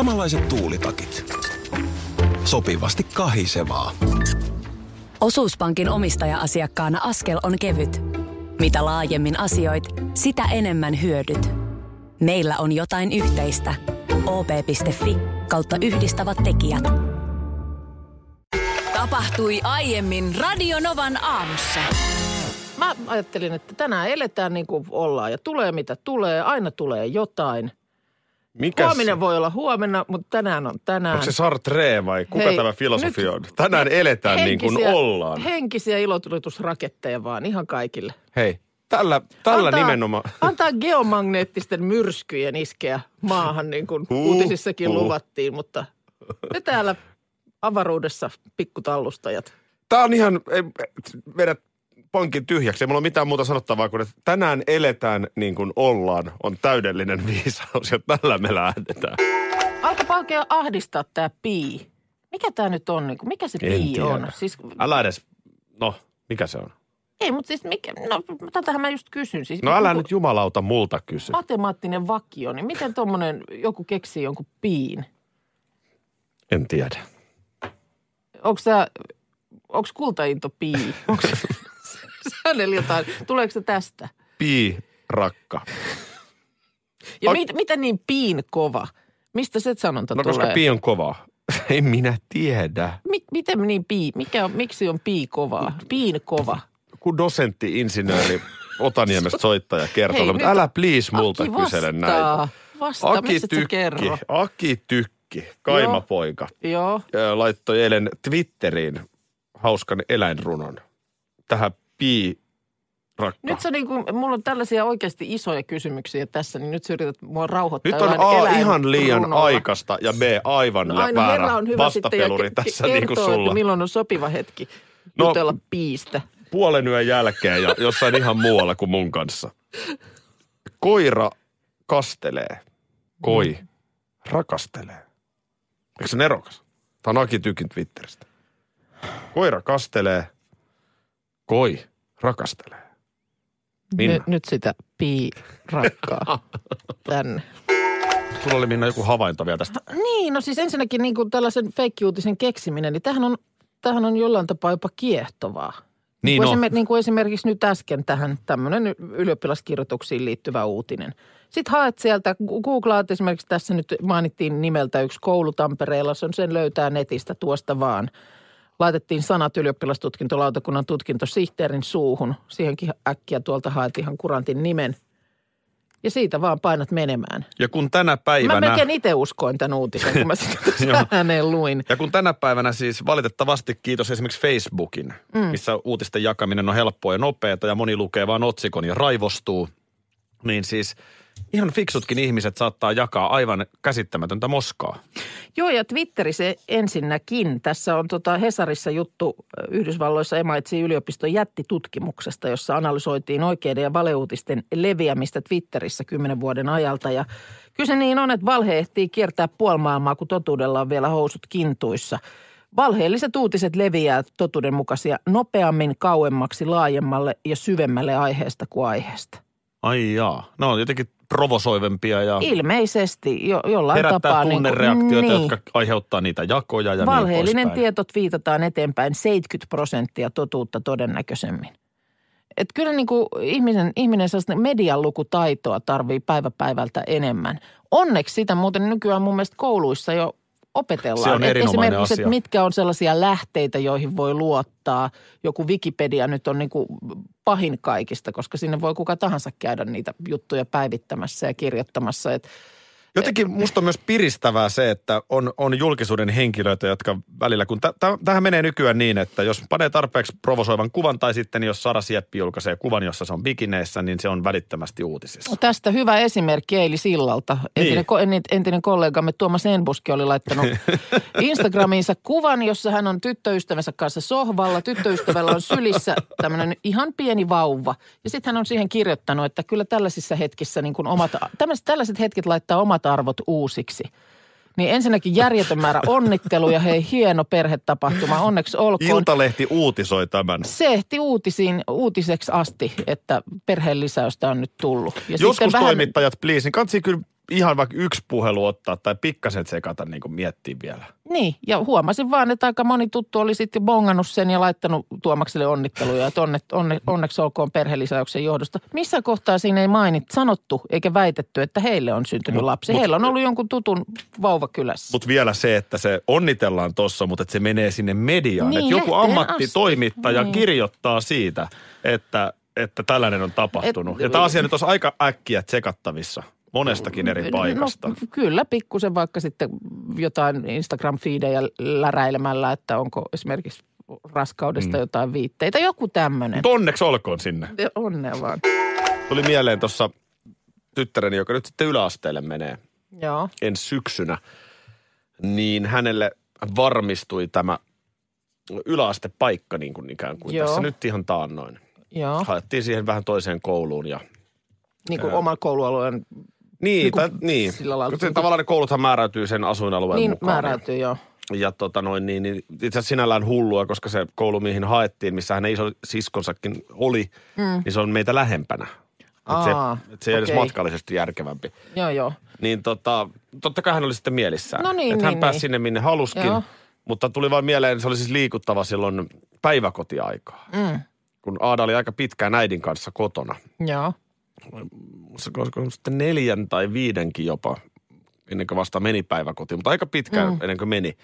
Samanlaiset tuulitakit. Sopivasti kahisevaa. Osuuspankin omistaja-asiakkaana askel on kevyt. Mitä laajemmin asioit, sitä enemmän hyödyt. Meillä on jotain yhteistä. op.fi kautta yhdistävät tekijät. Tapahtui aiemmin Radionovan aamussa. Mä ajattelin, että tänään eletään niin kuin ollaan ja tulee mitä tulee, aina tulee jotain. Mikäs, Huominen voi olla huomenna, mutta tänään on tänään. onko se Sartre vai kuka Hei, tämä filosofi nyt on? Tänään eletään niin kuin henkisiä- ollaan. Henkisiä ilotulitusraketteja vaan ihan kaikille. Hei, tällä, tällä Antaa- nimenomaan. Antaa geomagneettisten myrskyjen iskeä maahan, niin kuin Huh, uutisissakin huh. luvattiin, mutta me täällä avaruudessa pikkutallustajat. Tämä on ihan, ei, vedät pankin tyhjäksi. Ei mulla ole mitään muuta sanottavaa kuin, että tänään eletään niin kuin ollaan. On täydellinen viisaus ja tällä me lähdetään. Alkoi oikein ahdistaa tämä pii. Mikä tämä nyt on? niin kuin- Mikä se En pii tiedä. on? Siis, Älä edes, no, mikä se on? ei, mutta siis mikä, no tätähän mä just kysyn. Siis No älä nyt jumalauta multa kysy. Matemaattinen vakio, niin miten tuommoinen joku keksii jonkun piin? En tiedä. Onko tämä, onko kultainto pii? Onko hänellä jotain, tuleeko se tästä? Pii, rakka. Ja Ai- mit, mitä niin piin kova? Mistä se sanonta No tulee? koska pii on kovaa. En minä tiedä. Mi, miten niin pii? Mikä on, miksi on pii kovaa? Piin kova. Kun dosentti, insinööri Otaniemestä soittaja kertoo, Hei, mutta älä please multa Aki kysele vastaa. näitä. Vastaa, Aki Tykki, kerro? Aki Tykki, kaimapoika, Joo. ö, laittoi eilen Twitteriin hauskan eläinrunon. Tähän pii rakka. Nyt sä niin kuin, mulla on tällaisia oikeasti isoja kysymyksiä tässä, niin nyt sä yrität mua rauhoittaa. Nyt on A, ihan liian eläinrunolla. aikaista ja B, aivan No aina väärä on hyvä ja vastapeluri ke- tässä ke- niin kuin kertoo, sulla. että milloin on sopiva hetki No- jutella piistä. Puolen yön jälkeen ja jossain ihan muualla kuin mun kanssa. Koira kastelee. Koi rakastelee. Eikö se nerokas? Tämä on Aki Tykin Twitteristä. Koira kastelee. Koi rakastelee. Minna. Nyt, nyt sitä pii rakkaa tänne. Sulla oli Minna joku havainto vielä tästä. Niin, no siis ensinnäkin niin kuin tällaisen fake-uutisen keksiminen, niin tämähän on, tämähän on jollain tapaa jopa kiehtovaa. Niin kuin, on. esimer- niin kuin esimerkiksi nyt äsken tähän tämmöinen ylioppilaskirjoituksiin liittyvä uutinen. Sitten haet sieltä, googlaat esimerkiksi tässä nyt mainittiin nimeltä yksi koulu Tampereella, se on sen löytää netistä tuosta vaan. Laitettiin sanat ylioppilastutkintolautakunnan tutkintosihteerin suuhun. Siihenkin äkkiä tuolta haet ihan kurantin nimen. Ja siitä vaan painat menemään. Ja kun tänä Mä päivänä... melkein itse uskoin tämän uutisen, kun mä sitä ääneen luin. Ja kun tänä päivänä siis valitettavasti kiitos esimerkiksi Facebookin, mm. missä uutisten jakaminen on helppoa ja nopeata ja moni lukee vaan otsikon ja raivostuu, niin siis ihan fiksutkin ihmiset saattaa jakaa aivan käsittämätöntä moskaa. Joo, ja Twitterissä ensinnäkin. Tässä on tota Hesarissa juttu Yhdysvalloissa MIT yliopiston jättitutkimuksesta, jossa analysoitiin oikeiden ja valeuutisten leviämistä Twitterissä kymmenen vuoden ajalta. Ja kyllä se niin on, että valhe ehtii kiertää puoli maailmaa, kun totuudella on vielä housut kintuissa. Valheelliset uutiset leviää totuudenmukaisia nopeammin, kauemmaksi, laajemmalle ja syvemmälle aiheesta kuin aiheesta. Ai jaa. Ne on jotenkin provosoivempia ja Ilmeisesti jo, jollain herättää tapaa. tunnereaktioita, niin. jotka aiheuttaa niitä jakoja ja Valheellinen niin poispäin. tieto viitataan eteenpäin 70 prosenttia totuutta todennäköisemmin. Et kyllä niin kuin ihminen, ihminen sellaista median lukutaitoa tarvii päivä päivältä enemmän. Onneksi sitä muuten nykyään mun mielestä kouluissa jo opetellaan. Se on Et esimerkiksi, asia. mitkä on sellaisia lähteitä, joihin voi luottaa. Joku Wikipedia nyt on niin kuin pahin kaikista, koska sinne voi kuka tahansa käydä niitä juttuja päivittämässä ja kirjoittamassa. Et Jotenkin musta on myös piristävää se, että on, on julkisuuden henkilöitä, jotka välillä, kun tä, tähän menee nykyään niin, että jos panee tarpeeksi provosoivan kuvan tai sitten jos Sara Sieppi julkaisee kuvan, jossa se on bikineissä, niin se on välittömästi uutisissa. Tästä hyvä esimerkki Eilis illalta. Entinen, Niin. ko, en- entinen kollegamme Tuomas Enbuski oli laittanut Instagramiinsa kuvan, jossa hän on tyttöystävänsä kanssa sohvalla. Tyttöystävällä on sylissä tämmöinen ihan pieni vauva. Ja sitten hän on siihen kirjoittanut, että kyllä tällaisissa hetkissä niin kuin omat, tämmöiset, tällaiset hetket laittaa omat arvot uusiksi. Niin ensinnäkin järjetön määrä onnitteluja, hei hieno perhetapahtuma, onneksi olkoon. Iltalehti uutisoi tämän. Se ehti uutisiin, uutiseksi asti, että perheen lisäystä on nyt tullut. Ja Joskus vähän- toimittajat, please, niin kansi kyllä ihan vaikka yksi puhelu ottaa tai pikkasen sekata niin kuin miettiä vielä. Niin, ja huomasin vaan, että aika moni tuttu oli sitten bongannut sen ja laittanut Tuomakselle onnitteluja, että onne, onne, onneksi olkoon perhelisäyksen johdosta. Missä kohtaa siinä ei mainit, sanottu eikä väitetty, että heille on syntynyt Mut- lapsi. mut- Heillä on ollut jonkun tutun vauva kylässä. Mutta vielä se, että se onnitellaan tossa, mutta että se menee sinne mediaan. Niin, että joku ammattitoimittaja asti. kirjoittaa siitä, että, että tällainen on tapahtunut. Et- ja tämä asia nyt olisi aika äkkiä tsekattavissa monestakin eri paikasta. No, kyllä, pikkusen vaikka sitten jotain Instagram-fiidejä läräilemällä, että onko esimerkiksi raskaudesta Mm. jotain viitteitä. Joku tämmöinen. Mutta onneksi olkoon sinne. Onnea vaan. Tuli mieleen tuossa tyttäreni, joka nyt sitten yläasteelle menee Joo, ensi syksynä, niin hänelle varmistui tämä yläastepaikka niin kuin ikään kuin Joo. tässä nyt ihan taannoin. joo. Haettiin siihen vähän toiseen kouluun ja Niin kuin oman koulualueen Niin, Niin kuin tai, niin. sillä lailla- Koska tavallaan ne kouluthan määräytyy sen asuinalueen niin mukaan. määräytyy, joo. Ja tota noin, niin, niin itse asiassa sinällään hullua, koska se koulu, mihin haettiin, missä hänen iso siskonsakin oli, mm. niin se on meitä lähempänä. Et se, Aa, et se ei edes okei. matkallisesti järkevämpi. Joo, joo. Niin tota, totta kai hän oli sitten mielissään. No niin, että hän niin, pääsi niin. sinne minne haluskin. Joo. Mutta tuli vaan mieleen, se oli siis liikuttava silloin päiväkotiaikaa. Mm, Kun Aada oli aika pitkään äidin kanssa kotona. joo. Olisiko sitten neljän tai viidenkin jopa, ennen kuin vasta meni päiväkotiin, mutta aika pitkään mm. ennen kuin meni.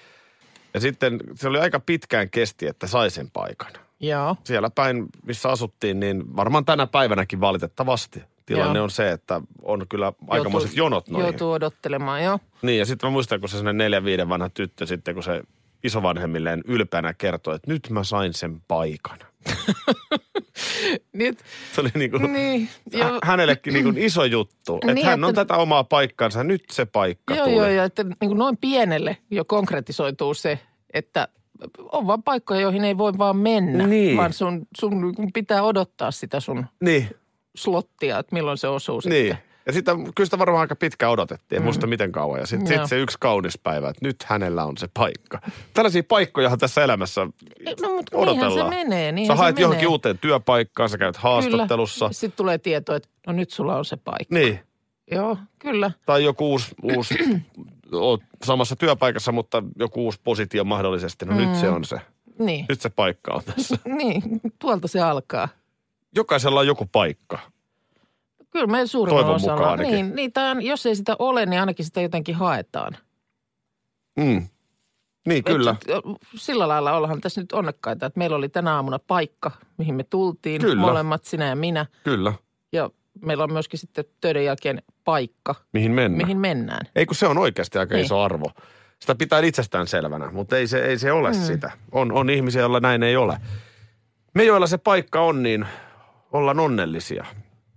Ja sitten se oli aika pitkään kesti, että sai sen paikan. Joo. Siellä päin, missä asuttiin, niin varmaan tänä päivänäkin valitettavasti tilanne Joo. on se, että on kyllä aikamoiset Joutuu- jonot noihin. Joutuu odottelemaan, joo. Niin, ja sitten mä muistan, kun se sellainen neljä viiden vanha tyttö sitten, kun se isovanhemmilleen ylpeänä kertoi, että nyt mä sain sen paikan. Nyt, Se oli niin kuin, niin, joo. hänellekin niin kuin iso juttu, että Niin, hän on että- tätä omaa paikkaansa, nyt se paikka Joo, tuli. joo, ja että niin kuin noin pienelle jo konkretisoituu se, että on vaan paikkoja, joihin ei voi vaan mennä, Niin. vaan sun, sun niin kuin pitää odottaa sitä sun Niin, slottia, että milloin se osuu sitten. Ja sitä, kyllä sitä varmaan aika pitkään odotettiin, en muista miten kauan. Ja sitten sit se yksi kaunis päivä, että nyt hänellä on se paikka. Tällaisia paikkojahan tässä elämässä No, mutta niinhän se odotellaan. menee. Sä haet se johonkin menee. uuteen työpaikkaan, sä käyt haastattelussa. Sitten tulee tieto, että no nyt sulla on se paikka. Niin. Joo, kyllä. Tai joku uusi, uusi oot samassa työpaikassa, mutta joku uusi positio mahdollisesti. No mm. nyt se on se. Niin. Nyt se paikka on tässä. niin, tuolta se alkaa. Jokaisella on joku paikka. Kyllä meidän suurimmalla Toivon osalla. mukaan. Niin, niin tai jos ei sitä ole, niin ainakin sitä jotenkin haetaan. Mm. Niin, kyllä. Et, sillä lailla ollaan tässä nyt onnekkaita, että meillä oli tänä aamuna paikka, mihin me tultiin. Kyllä. Molemmat, sinä ja minä. Kyllä. Ja meillä on myöskin sitten töiden jälkeen paikka, Mihin mennään? mihin mennään. Ei kun se on oikeasti aika Niin. iso arvo. Sitä pitää itsestään selvänä, mutta ei se, ei se ole mm. sitä. On, on ihmisiä, joilla näin ei ole. Me, joilla se paikka on, niin ollaan onnellisia.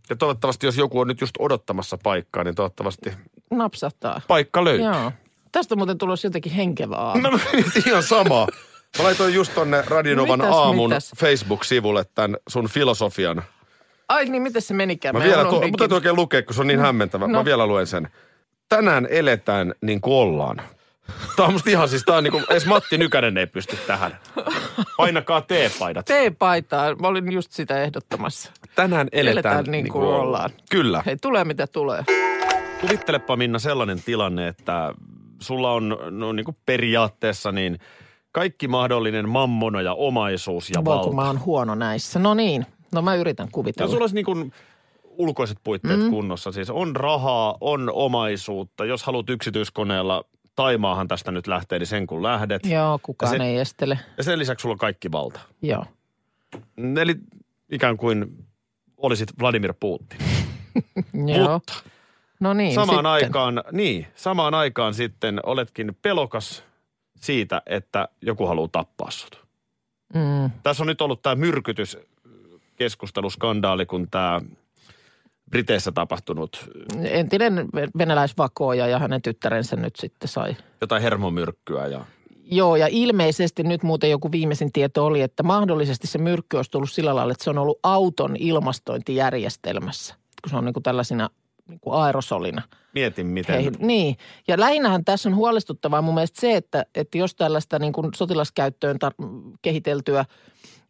Ja toivottavasti, jos joku on nyt just odottamassa paikkaa, niin toivottavasti Napsahtaa. paikka löytyy. Joo. Tästä on muuten tulossa jotenkin henkevä aamu. No ihan sama. Mä laitoin just tonne Radionovan Mitäs, aamun mitäs? Facebook-sivulle tämän sun filosofian. Ai niin, miten se menikään? Mä Mä vielä, tuo, mutta täytyy oikein lukea, kun se on niin hämmentävä. Mä No. vielä luen sen. Tänään eletään niin kuin ollaan. Tämä on musta ihan siis, tää on niin kuin, edes Matti Nykänen ei pysty tähän. Painakaa T-paidat. T-paitaa. Mä olin just sitä ehdottamassa. Tänään eletään, Eletään niin kuin ollaan. Kyllä. Hei, tulee mitä tulee. Kuvittelepa Minna sellainen tilanne, että sulla on no, niin kuin periaatteessa niin kaikki mahdollinen mammona ja omaisuus ja Voi valta. kun mä oon huono näissä. No niin, no mä yritän Ja kuvitella. sulla olisi niin kuin ulkoiset puitteet mm. kunnossa. Siis on rahaa, on omaisuutta. Jos haluat yksityiskoneella Taimaahan tästä nyt lähtee, niin sen kun lähdet. Joo, kukaan Ja se- ei estele. Ja sen lisäksi sulla on kaikki valta. Joo. Eli ikään kuin olisit Vladimir Putin. Mutta no niin, samaan sitten. aikaan, niin, samaan aikaan sitten oletkin pelokas siitä, että joku haluaa tappaa sut. Mm, Tässä on nyt ollut tämä myrkytyskeskusteluskandaali, kun tämä Briteissä tapahtunut entinen ve- venäläisvakooja ja hänen tyttärensä nyt sitten sai. jotain hermomyrkkyä ja Joo, ja ilmeisesti nyt muuten joku viimeisin tieto oli, että mahdollisesti se myrkky olisi tullut sillä lailla, että se on ollut auton ilmastointijärjestelmässä. Kun se on niin kuin tällaisina niin kuin aerosolina. mietin miten. Heihin. Niin, ja lähinnähän tässä on huolestuttavaa mun mielestä se, että, että jos tällaista niin kuin sotilaskäyttöön tar- kehiteltyä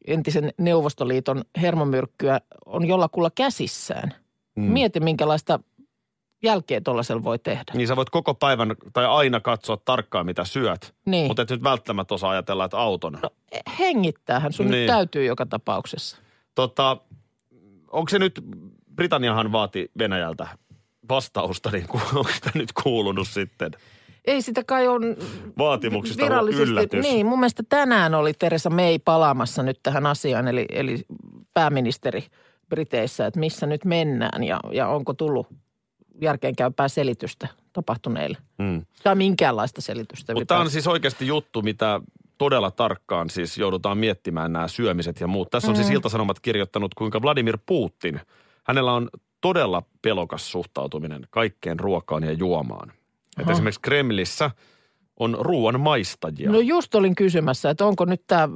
entisen Neuvostoliiton hermomyrkkyä on jollakulla käsissään. Mm. Mieti, minkälaista jälkeen tuollaisella voi tehdä? Niin sä voit koko päivän tai aina katsoa tarkkaan, mitä syöt. Niin. Mutta et nyt välttämättä osaa ajatella, että auton. No. Hengittäähän sun niin. Nyt täytyy joka tapauksessa. Tota, onko se nyt, Britanniahan vaati Venäjältä vastausta, niin ku- onko sitä nyt kuulunut sitten? Ei sitä kai on Vaatimuksista virallisesti. yllätys. Niin, mun mielestä tänään oli Teresa May palaamassa nyt tähän asiaan, eli, eli pääministeri Briteissä, että missä nyt mennään ja, ja onko tullut järkeenkäypää selitystä tapahtuneille. Mm. Tai minkäänlaista selitystä. Mutta tämä on siis oikeasti juttu, mitä todella tarkkaan siis joudutaan miettimään nämä syömiset ja muut. Tässä on Mm. siis Ilta-Sanomat kirjoittanut, kuinka Vladimir Putin, hänellä on todella pelokas suhtautuminen kaikkeen ruokaan ja juomaan. Että esimerkiksi Kremlissä on ruoan maistajia. No just olin kysymässä, että onko nyt tämä,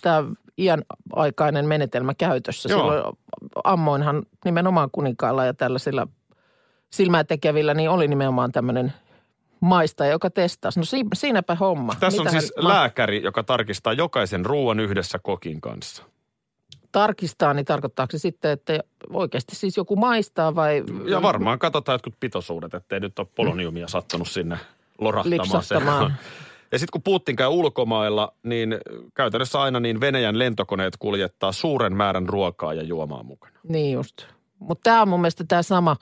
tämä iän aikainen menetelmä käytössä. Joo. Silloin ammoinhan nimenomaan kuninkailla ja tällaisilla silmää tekevillä, niin oli nimenomaan tämmöinen maistaja, joka testasi. No si- siinäpä homma. Tässä on Mitähän siis ma- lääkäri, joka tarkistaa jokaisen ruoan yhdessä kokin kanssa. Tarkistaa, niin tarkoittaako se sitten, että oikeasti siis joku maistaa vai... Ja varmaan katsotaan jotkut pitoisuudet, ettei nyt ole poloniumia sattunut sinne lorahtamaan. Ja sitten kun Putin käy ulkomailla, niin käytännössä aina niin Venäjän lentokoneet kuljettaa suuren määrän ruokaa ja juomaa mukana. Niin just. Mutta tämä on mun mielestä tämä sama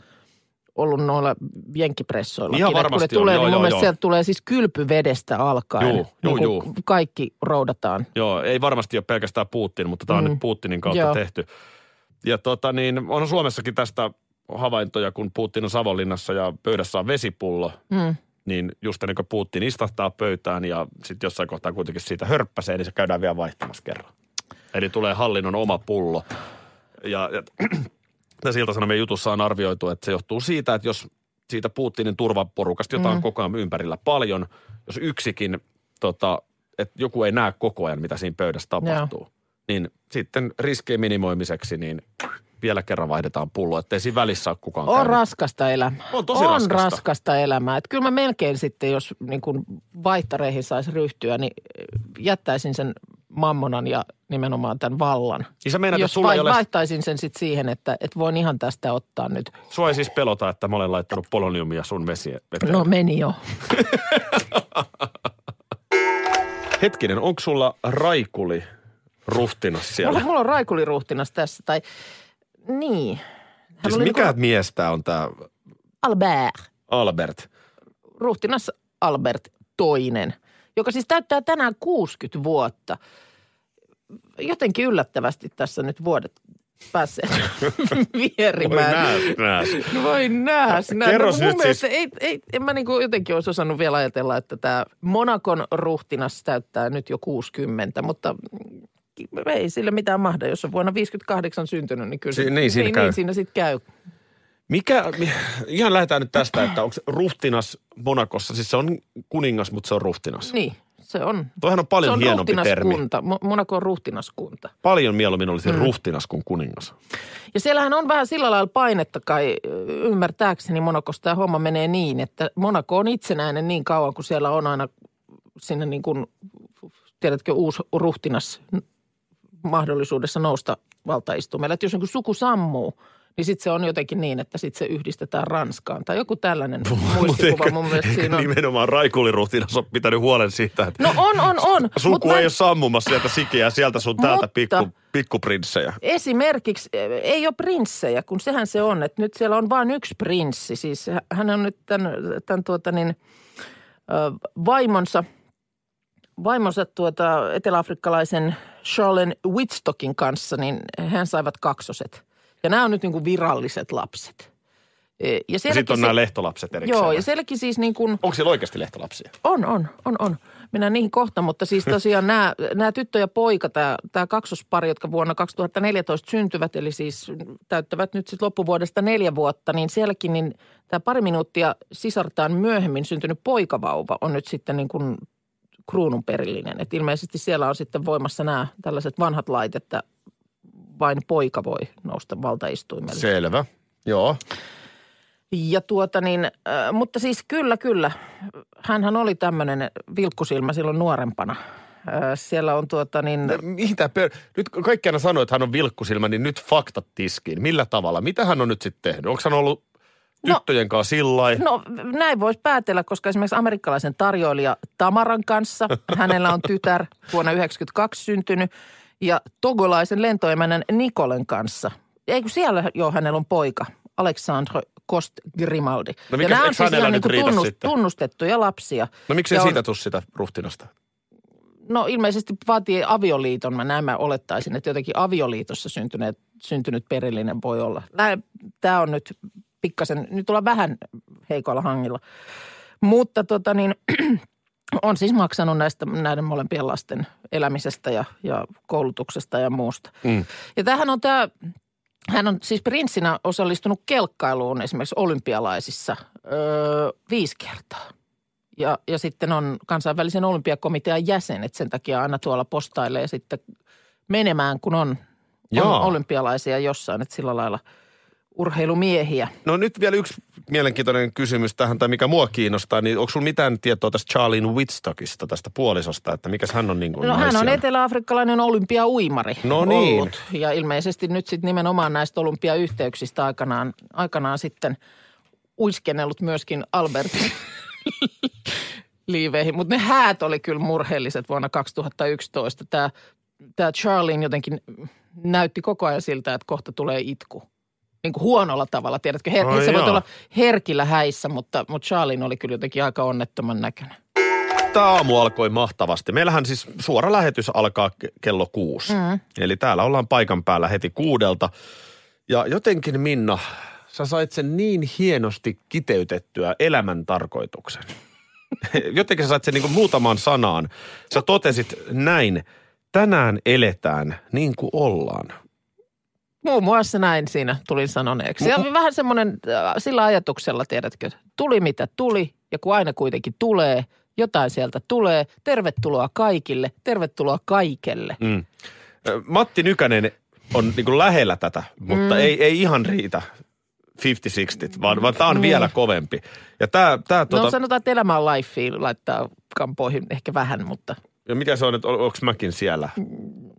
ollut noilla jenkkipressoillakin. Ihan kun varmasti tulee, on, joo, niin joo, joo. sieltä tulee siis kylpyvedestä alkaen. Juu, juu, niin juu. kuin Kaikki roudataan. Joo, ei varmasti ole pelkästään Putin, mutta tämä on Mm. nyt Putinin kautta Joo. tehty. Ja tota niin, on Suomessakin tästä havaintoja, kun Putin on Savonlinnassa ja pöydässä on vesipullo, Mm. niin just ennen kuin Putin istahtaa pöytään ja sitten jossain kohtaa kuitenkin siitä hörppäsee, niin se käydään vielä vaihtamassa kerran. Eli tulee hallinnon oma pullo. Ja, ja tässä Ilta-Sanomien jutussa on arvioitu, että se johtuu siitä, että jos siitä Putinin turvaporukasta, jota on Mm. koko ajan ympärillä paljon, jos yksikin, tota, että joku ei näe koko ajan, mitä siinä pöydässä tapahtuu, niin sitten riskien minimoimiseksi, niin vielä kerran vaihdetaan pullo, ettei siinä välissä ole kukaan On käynyt. raskasta elämää. On tosi on raskasta. raskasta elämää. Et kyllä mä melkein sitten, jos niin kun vaihtareihin saisi ryhtyä, niin jättäisin sen mammonan ja nimenomaan tämän vallan. Niin sä meinaat, että jos sulla ei vai, ole, vaihtaisin sen sitten siihen, että, että voin ihan tästä ottaa nyt. sua ei siis pelota, että mä olen laittanut poloniumia sun vesiin. veteen. No meni jo. Hetkinen, onko sulla raikuli ruhtinas siellä? Mulla, mulla on raikuliruhtinas tässä, tai niin. Hän Siis oli mikä niinku mies tää on tää Albert, Albert? ruhtinas Albert toinen, joka siis täyttää tänään 60 vuotta. Jotenkin yllättävästi tässä nyt vuodet päässeet vierimään. nääs, nääs. No voi nääs. nääs. Kerros no, nyt siis. ei, ei, en mä niinku jotenkin olisi osannut vielä ajatella, että tämä Monakon ruhtinas täyttää nyt jo 60, mutta ei sille mitään mahda. Jos on vuonna 58 syntynyt, niin kyllä Si- niin siinä käy. niin siinä sitten käy. Mikä, mi- ihan lähdetään nyt tästä, että onko ruhtinas Monakossa, siis se on kuningas, mutta se on ruhtinas. Niin, se on. Toihan on paljon se on hienompi termi. Monaco on ruhtinaskunta. Paljon mieluummin olisi mm. ruhtinas kuin kuningas. Ja siellähän on vähän sillä lailla painetta kai, ymmärtääkseni Monakosta tämä homma menee niin, että Monaco on itsenäinen niin kauan, kun siellä on aina sinne niin kuin, tiedätkö, uusi ruhtinas mahdollisuudessa nousta valtaistumelle. Että jos niin suku sammuu, niin sitten se on jotenkin niin, että sitten se yhdistetään Ranskaan. Tai joku tällainen muistikuva mun mielestä siinä on. nimenomaan raikuliruhtinas on pitänyt huolen siitä, että No on, on, on. suku Mut mä- ei ole sammumassa sieltä sikiä sieltä sun täältä pikku, pikkuprinssejä. Esimerkiksi eh, ei ole prinssejä, kun sehän se on, että nyt siellä on vain yksi prinssi. Siis hän on nyt tämän, tämän tuota niin, vaimonsa, vaimonsa tuota eteläafrikkalaisen Charlen Whitstockin kanssa, niin hän saivat kaksoset. Ja nämä on nyt niin kuin viralliset lapset. Eh, Ja Ja sitten on se- nämä lehtolapset erikseen. Joo, vai? ja sielläkin siis niin kuin Onko siellä oikeasti lehtolapsia? on, on, on, on. Mennään niihin kohta, mutta siis tosiaan nämä, nämä tyttö ja poika, tämä, tämä kaksospari, jotka vuonna 2014 syntyvät, eli siis täyttävät nyt sitten loppuvuodesta neljä vuotta, niin sielläkin niin tämä pari minuuttia sisartaan myöhemmin syntynyt poikavauva on nyt sitten niin kuin kruununperillinen. Et ilmeisesti siellä on sitten voimassa nämä tällaiset vanhat lait, että vain poika voi nousta valtaistuimelle. Selvä. Joo. Ja tuota niin, äh, mutta siis kyllä, kyllä. Hänhän oli tämmöinen vilkkusilmä silloin nuorempana. Äh, siellä on tuota niin, Mihin tää per... Nyt kaikki aina sanoo, että hän on vilkkusilmä, niin nyt faktat tiskiin. Millä tavalla? Mitä hän on nyt sitten tehnyt? Onko hän ollut No- tyttöjen kanssa sillai. No näin voisi päätellä, koska esimerkiksi amerikkalaisen tarjoilija Tamaran kanssa, hänellä on tytär vuonna 1992 syntynyt, ja togolaisen lentoemännän Nikolen kanssa. Eikö siellä jo hänellä on poika, Alexandre Kost Grimaldi. No mikä- ja nämä on siis ihan niin tunnust, sitten? tunnustettuja lapsia. No miksei Ja on- siitä tuu sitä ruhtinasta? No ilmeisesti vaatii avioliiton. Mä näin mä olettaisin, että jotenkin avioliitossa syntyneet, syntynyt perillinen voi olla. Tämä on nyt pikkasen, nyt ollaan vähän heikolla hangilla. Mutta tota niin, on siis maksanut näistä näiden molempien lasten elämisestä ja, ja koulutuksesta ja muusta. Mm. Ja tämähän on tämä, hän on siis prinssinä osallistunut kelkkailuun esimerkiksi olympialaisissa öö, viisi kertaa. Ja, ja sitten on kansainvälisen olympiakomitean jäsen, että sen takia aina tuolla postailee sitten menemään, kun on, on olympialaisia jossain, että sillä lailla urheilumiehiä. No nyt vielä yksi mielenkiintoinen kysymys tähän, tai mikä mua kiinnostaa, niin onko sulla mitään tietoa tästä Charlene Whitstockista, tästä puolisosta, että mikäs hän on niin kuin No hän on etelä-afrikkalainen olympiauimari No niin. ollut. Ja ilmeisesti nyt sitten nimenomaan näistä olympiayhteyksistä aikanaan, aikanaan sitten uiskennellut myöskin Albert liiveihin. Mutta ne häät oli kyllä murheelliset vuonna 2011. Tämä, tämä Charlene jotenkin näytti koko ajan siltä, että kohta tulee itku. Niin kuin huonolla tavalla, tiedätkö? Her- Ai se voi olla herkillä häissä, mutta, mutta Charlene oli kyllä jotenkin aika onnettoman näköinen. Tämä aamu alkoi mahtavasti. Meillähän siis suora lähetys alkaa ke- kello kuusi. Mm. Eli täällä ollaan paikan päällä heti kuudelta. Ja jotenkin Minna, sä sait sen niin hienosti kiteytettyä elämän tarkoituksen. jotenkin sä sait sen niin kuin muutamaan sanaan. Sä totesit näin, tänään eletään niin kuin ollaan. Muun muassa näin siinä tulin sanoneeksi. Ja vähän semmoinen äh, sillä ajatuksella, tiedätkö, tuli mitä tuli ja kun aina kuitenkin tulee, jotain sieltä tulee. Tervetuloa kaikille, tervetuloa kaikelle. Mm. Matti Nykänen on niin kuin lähellä tätä, mutta mm. ei, ei ihan riitä 50-60, vaan, vaan tämä on Niin. vielä kovempi. Ja tämä, tämä No tota, sanotaan, että elämä on lifeen, laittaa kampoihin ehkä vähän, mutta ja mikä se on, että onko mäkin siellä?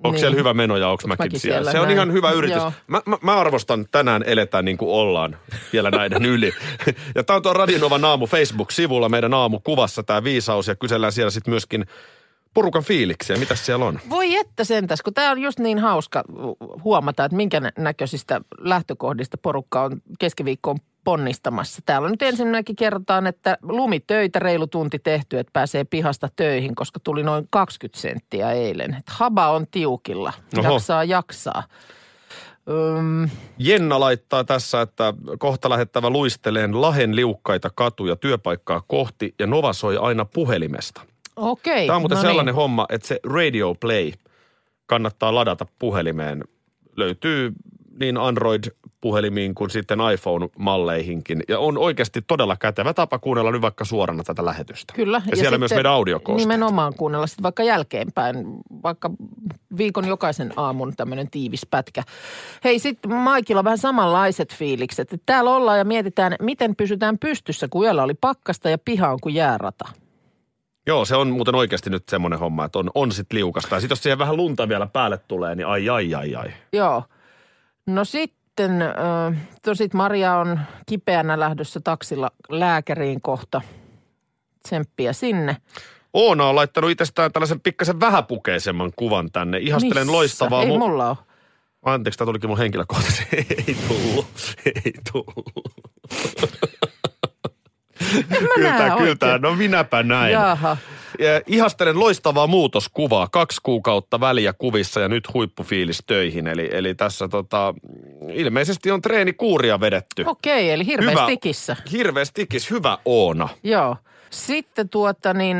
Onko niin. siellä hyvä meno ja onko mäkin, mäkin siellä? siellä? Se on Näin. ihan hyvä yritys. Joo. Mä, mä, mä arvostan tänään eletään niin kuin ollaan vielä näiden yli. ja tämä on tuo Radionovan aamu Facebook-sivulla, meidän aamukuvassa tämä viisaus ja kysellään siellä sitten myöskin porukan fiiliksiä. Mitäs siellä on? voi että sentäs, kun tämä on just niin hauska huomata, että minkä nä- näköisistä lähtökohdista porukka on keskiviikkoon ponnistamassa. Täällä nyt ensinnäkin kerrotaan, että lumitöitä reilu tunti tehty, että pääsee pihasta töihin, koska tuli noin 20 senttiä eilen. Et haba on tiukilla, Oho. jaksaa jaksaa. Öm, Jenna laittaa tässä, että kohta lähettävä luisteleen Lahen liukkaita katuja työpaikkaa kohti ja Nova soi aina puhelimesta. Okei. Tämä on muuten no sellainen niin. homma, että se Radio Play kannattaa ladata puhelimeen. Löytyy niin Android-puhelimiin kuin sitten iPhone-malleihinkin. Ja on oikeasti todella kätevä tapa kuunnella nyt vaikka suorana tätä lähetystä. Kyllä. Ja, ja siellä myös meidän audiokosteet. Nimenomaan kuunnella sitten vaikka jälkeenpäin, vaikka viikon jokaisen aamun tämmöinen tiivis pätkä. Hei, sitten Maikilla vähän samanlaiset fiilikset. Täällä ollaan ja mietitään, miten pysytään pystyssä, kun yöllä oli pakkasta ja piha on kuin jäärata. Joo, se on muuten oikeasti nyt semmoinen homma, että on, on sit liukasta. Ja sitten jos siihen vähän lunta vielä päälle tulee, niin ai ai ai ai. Joo. No sitten, äh, tosit Maria on kipeänä lähdössä taksilla lääkäriin kohta. Tsemppiä sinne. Oona on laittanut itsestään tällaisen pikkasen vähäpukeisemman kuvan tänne. Ihastelen Missä? loistavaa. Ei mu- mulla ole. Anteeksi, tämä tulikin mun henkilökohtaisesti. Ei tullut. Ei tullut. kyllä, tää, kyllä tää. No minäpä näin. Jaha. Ihastelen loistavaa muutoskuvaa. Kaksi kuukautta väliä kuvissa ja nyt huippufiilis töihin. Eli, eli tässä tota, ilmeisesti on treenikuuria vedetty. Okei, eli hirveä Hyvä. stikissä. Hirveä stikis, hyvä Oona. Joo. Sitten tuota niin,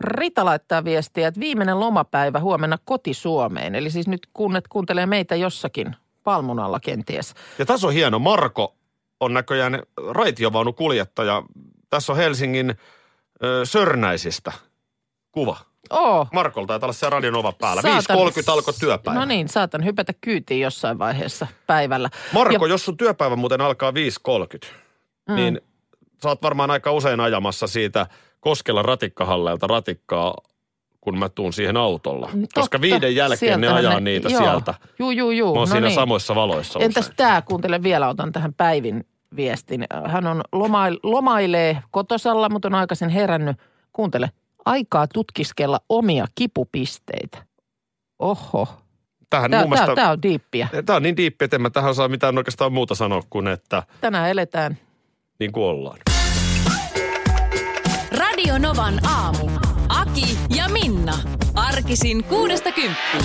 Rita laittaa viestiä, että viimeinen lomapäivä huomenna koti Suomeen. Eli siis nyt kunnet kuuntelee meitä jossakin palmun alla kenties. Ja tässä on hieno. Marko on näköjään raitiovaunukuljettaja. Tässä on Helsingin ö, Sörnäisistä kuva. Oo. Markolta taitaa olla siellä Radionova päällä. saatan- 5.30 alkoi työpäivä. No niin, saatan hypätä kyytiin jossain vaiheessa päivällä. Marko, Ja- jos sun työpäivä muuten alkaa 5.30, mm. niin sä oot varmaan aika usein ajamassa siitä Koskella ratikkahalleelta ratikkaa, kun mä tuun siihen autolla. Koska Mm, Totta, viiden jälkeen ne sieltähän ajaa niitä joo. sieltä. Juu, juu, juu. Mä oon no siinä niin. samoissa valoissa Entäs usein. tämä, kuuntele vielä, otan tähän Päivin viestin. Hän on lomail, lomailee kotosalla, mutta on aikaisin herännyt. Kuuntele, aikaa tutkiskella omia kipupisteitä. Oho, Tähän tämä, mielestä, tämä, tämä on diippiä. tämä on niin diippi, että en mä tähän saa mitään oikeastaan muuta sanoa kuin, että Tänään eletään. niin kuin ollaan. Radio Novan aamu. Aki ja Minna. Arkisin kuudesta kymppiin.